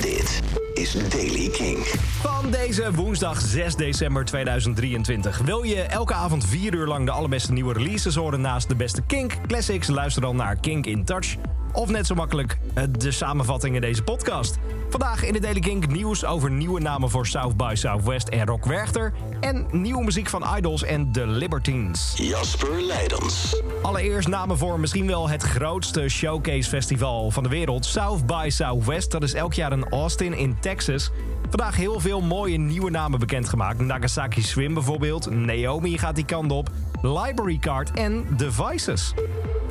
Dit is Daily King. Van deze woensdag 6 december 2023. Wil je elke avond 4 uur lang de allerbeste nieuwe releases horen naast de beste Kink Classics? Luister dan naar Kink in Touch. Of net zo makkelijk eh, de samenvatting in deze podcast. Vandaag in de Daily Kink nieuws over nieuwe namen voor South by Southwest en Rock Werchter. En nieuwe muziek van Idols en The Libertines. Jasper Leidens. Allereerst namen voor misschien wel het grootste showcase festival van de wereld. South by Southwest. Dat is elk jaar in Austin in Texas. Vandaag heel veel mooie nieuwe namen bekendgemaakt. Nagasaki Swim bijvoorbeeld. Naomi gaat die kant op. Library Card en Devices.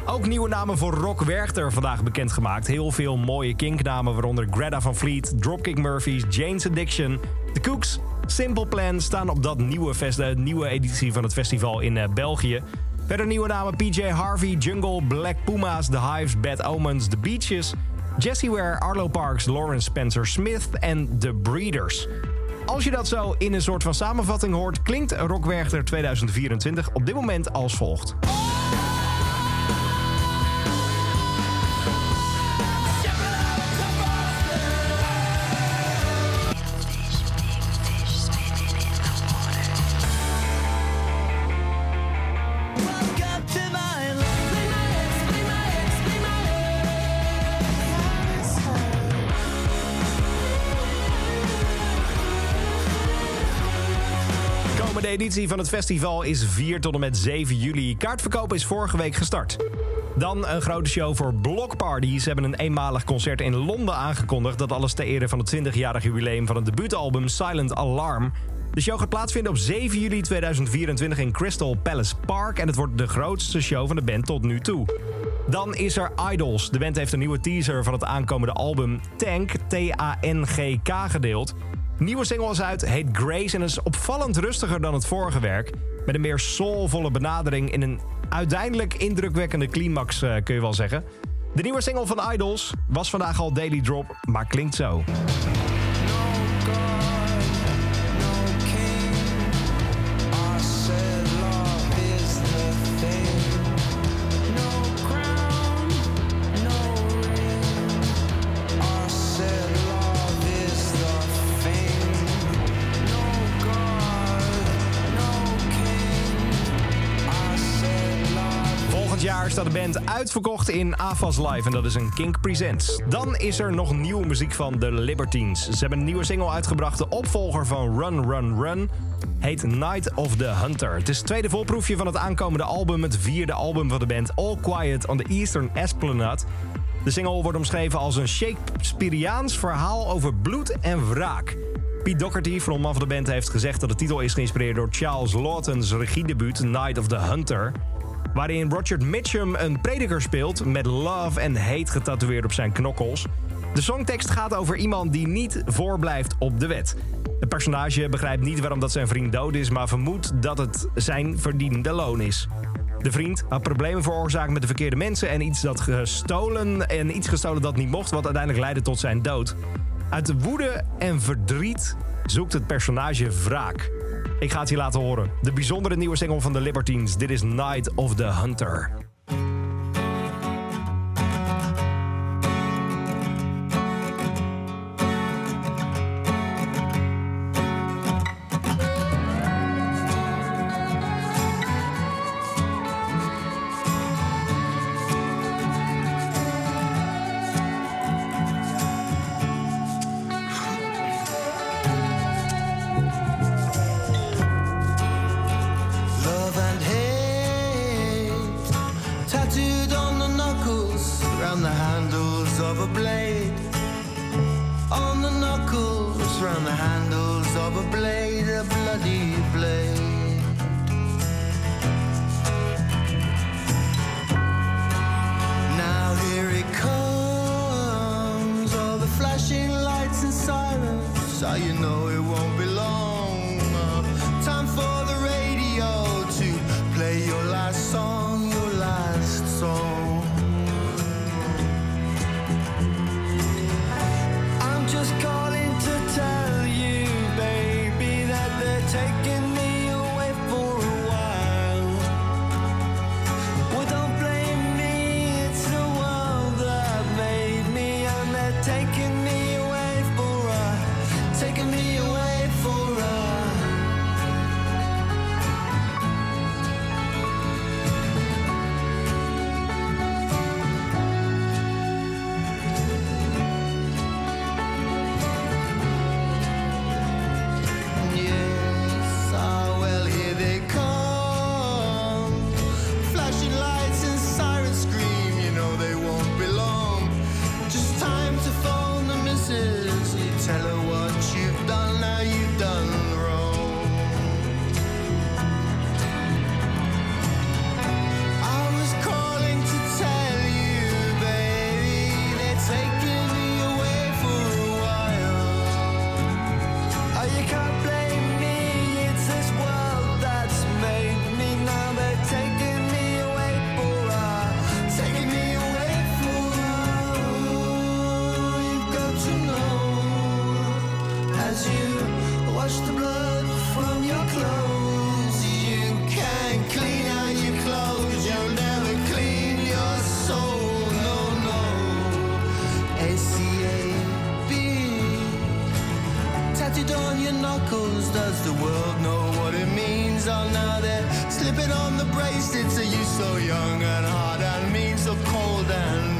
Ook nieuwe namen voor Rock Werchter vandaag bekendgemaakt. Heel veel mooie kinknamen, waaronder Greta van Fleet, Dropkick Murphys, Jane's Addiction, The Cooks, Simple Plan staan op dat nieuwe, eh, nieuwe editie van het festival in eh, België. Verder nieuwe namen PJ Harvey, Jungle, Black Pumas, The Hives, Bad Omens, The Beaches, Jessie Ware, Arlo Parks, Lawrence Spencer Smith en The Breeders. Als je dat zo in een soort van samenvatting hoort, klinkt Rock Werchter 2024 op dit moment als volgt. Komende editie van het festival is 4 tot en met 7 juli. Kaartverkoop is vorige week gestart. Dan een grote show voor Block Party. Ze hebben een eenmalig concert in Londen aangekondigd. Dat alles ter ere van het 20-jarig jubileum van het debuutalbum Silent Alarm. De show gaat plaatsvinden op 7 juli 2024 in Crystal Palace Park. En het wordt de grootste show van de band tot nu toe. Dan is er Idols. De band heeft een nieuwe teaser van het aankomende album Tank, T-A-N-G-K, gedeeld. Nieuwe single is uit, heet Grace en is opvallend rustiger dan het vorige werk. Met een meer soulvolle benadering in een uiteindelijk indrukwekkende climax, eh, kun je wel zeggen. De nieuwe single van Idols was vandaag al Daily Drop, maar klinkt zo. Staat de band uitverkocht in AFAS Live en dat is een Kink Presents. Dan is er nog nieuwe muziek van The Libertines. Ze hebben een nieuwe single uitgebracht, de opvolger van Run Run Run. Heet Night of the Hunter. Het is het tweede volproefje van het aankomende album, het vierde album van de band All Quiet on the Eastern Esplanade. De single wordt omschreven als een Shakespeareaans verhaal over bloed en wraak. Pete Doherty, frontman van de band, heeft gezegd dat de titel is geïnspireerd door Charles Lawton's regiedebuut Night of the Hunter. Waarin Roger Mitchum een prediker speelt met love en hate getatoeëerd op zijn knokkels. De songtekst gaat over iemand die niet voorblijft op de wet. Het personage begrijpt niet waarom dat zijn vriend dood is, maar vermoedt dat het zijn verdiende loon is. De vriend had problemen veroorzaakt met de verkeerde mensen en iets, dat gestolen, en iets gestolen dat niet mocht, wat uiteindelijk leidde tot zijn dood. Uit de woede en verdriet zoekt het personage wraak. Ik ga het je laten horen. De bijzondere nieuwe single van The Libertines. Dit is Night of the Hunter. Round the handles of a blade, a bloody blade. Now here it comes, all the flashing lights and sirens. So you know it won't be long. making me Does the world know what it means? Oh, now they're slipping on the bracelets. Are you so young and hard and mean, so cold and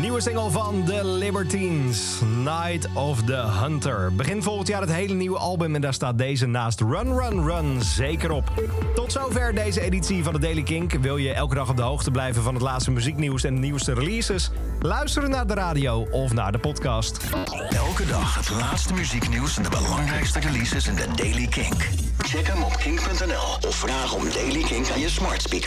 Nieuwe single van The Libertines, Night of the Hunter. Begin volgend jaar het hele nieuwe album en daar staat deze naast Run Run Run zeker op. Tot zover deze editie van de Daily Kink. Wil je elke dag op de hoogte blijven van het laatste muzieknieuws en de nieuwste releases? Luisteren naar de radio of naar de podcast. Elke dag het laatste muzieknieuws en de belangrijkste releases in de Daily Kink. Check hem op kink.nl of vraag om Daily Kink aan je smart speaker.